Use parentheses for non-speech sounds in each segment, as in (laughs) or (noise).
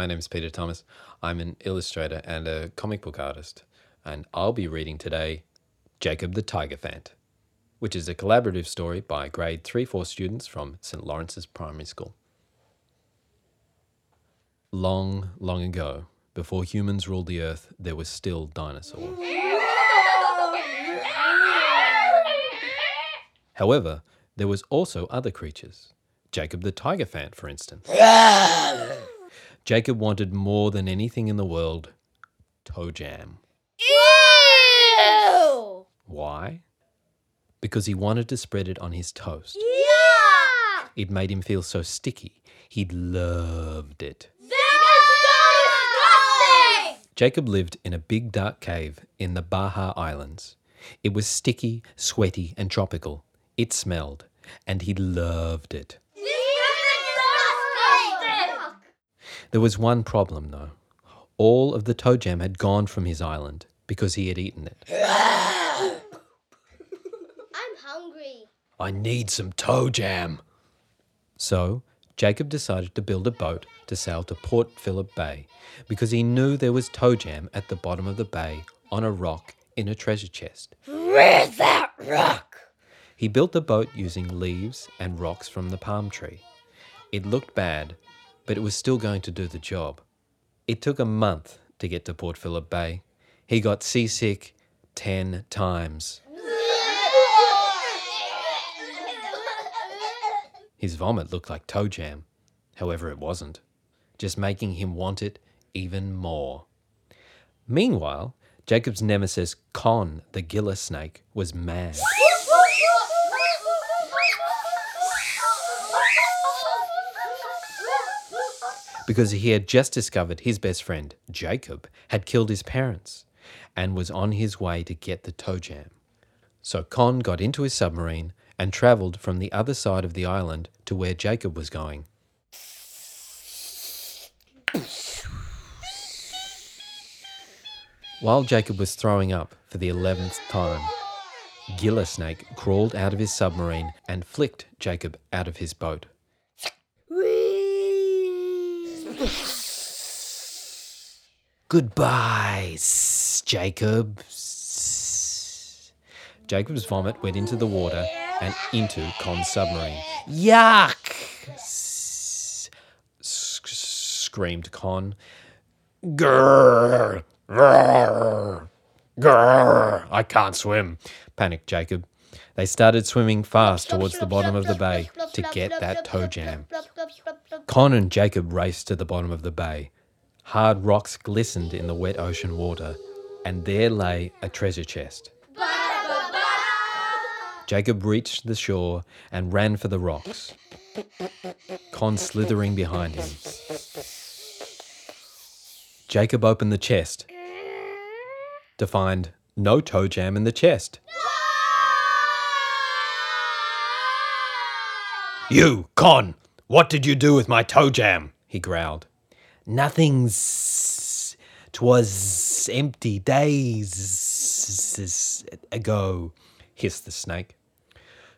My name is Peader Thomas. I'm an illustrator and a comic book artist, and I'll be reading today Jacob the Tigerphant, which is a collaborative story by grade 3 4 students from St. Lawrence's Primary School. Long, long ago, before humans ruled the earth, there were still dinosaurs. However, there was also other creatures. Jacob the Tigerphant, for instance. (laughs) Jacob wanted more than anything in the world toe jam. Ew! Why? Because he wanted to spread it on his toast. Yeah! It made him feel so sticky. He loved it. That's disgusting! Jacob lived in a big dark cave in the Baja Islands. It was sticky, sweaty, and tropical. It smelled, and he loved it. This is disgusting! There was one problem, though. All of the toe jam had gone from his island because he had eaten it. I'm hungry. I need some toe jam. So, Jacob decided to build a boat to sail to Port Phillip Bay because he knew there was toe jam at the bottom of the bay on a rock in a treasure chest. Where's that rock? He built the boat using leaves and rocks from the palm tree. It looked bad, but it was still going to do the job. It took a month to get to Port Phillip Bay. He got seasick 10 times. His vomit looked like toe jam. However, it wasn't, just making him want it even more. Meanwhile, Jacob's nemesis, Con the Gillis snake, was mad. Because he had just discovered his best friend, Jacob, had killed his parents and was on his way to get the toe jam. So Con got into his submarine and travelled from the other side of the island to where Jacob was going. While Jacob was throwing up for the eleventh time, Gila Snake crawled out of his submarine and flicked Jacob out of his boat. Goodbye, Jacob. Jacob's vomit went into the water and into Con's submarine. Yuck! Screamed Con. Grrr! Grrr! Grrr! I can't swim, panicked Jacob. They started swimming fast towards the bottom of the bay to get that toe jam. Con and Jacob raced to the bottom of the bay. Hard rocks glistened in the wet ocean water, and there lay a treasure chest. Jacob reached the shore and ran for the rocks, Con slithering behind him. Jacob opened the chest to find no toe jam in the chest. You, Con! What did you do with my toe jam? he growled. Nothing's. Twas empty days ago, hissed the snake.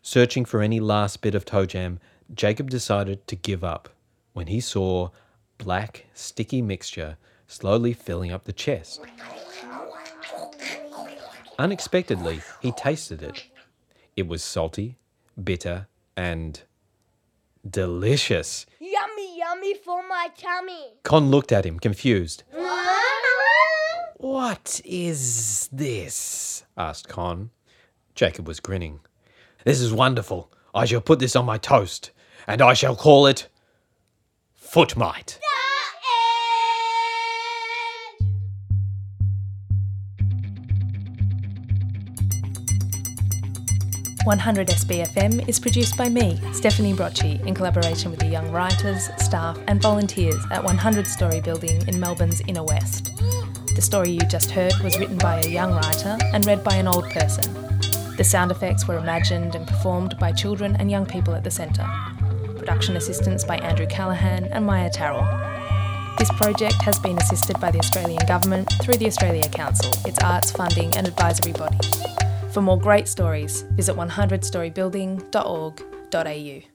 Searching for any last bit of toe jam, Jacob decided to give up when he saw black, sticky mixture slowly filling up the chest. Unexpectedly, he tasted it. It was salty, bitter, and delicious. Yummy, yummy for my tummy. Con looked at him, confused. (laughs) What is this? asked Con. Jacob was grinning. This is wonderful. I shall put this on my toast, and I shall call it Footmite. 100 SBFM is produced by me, Stephanie Brotchie, in collaboration with the young writers, staff, and volunteers at 100 Story Building in Melbourne's Inner West. The story you just heard was written by a young writer and read by an old person. The sound effects were imagined and performed by children and young people at the centre. Production assistance by Andrew Callahan and Maia Tarrell. This project has been assisted by the Australian Government through the Australia Council, its arts, funding, and advisory body. For more great stories, visit 100storybuilding.org.au.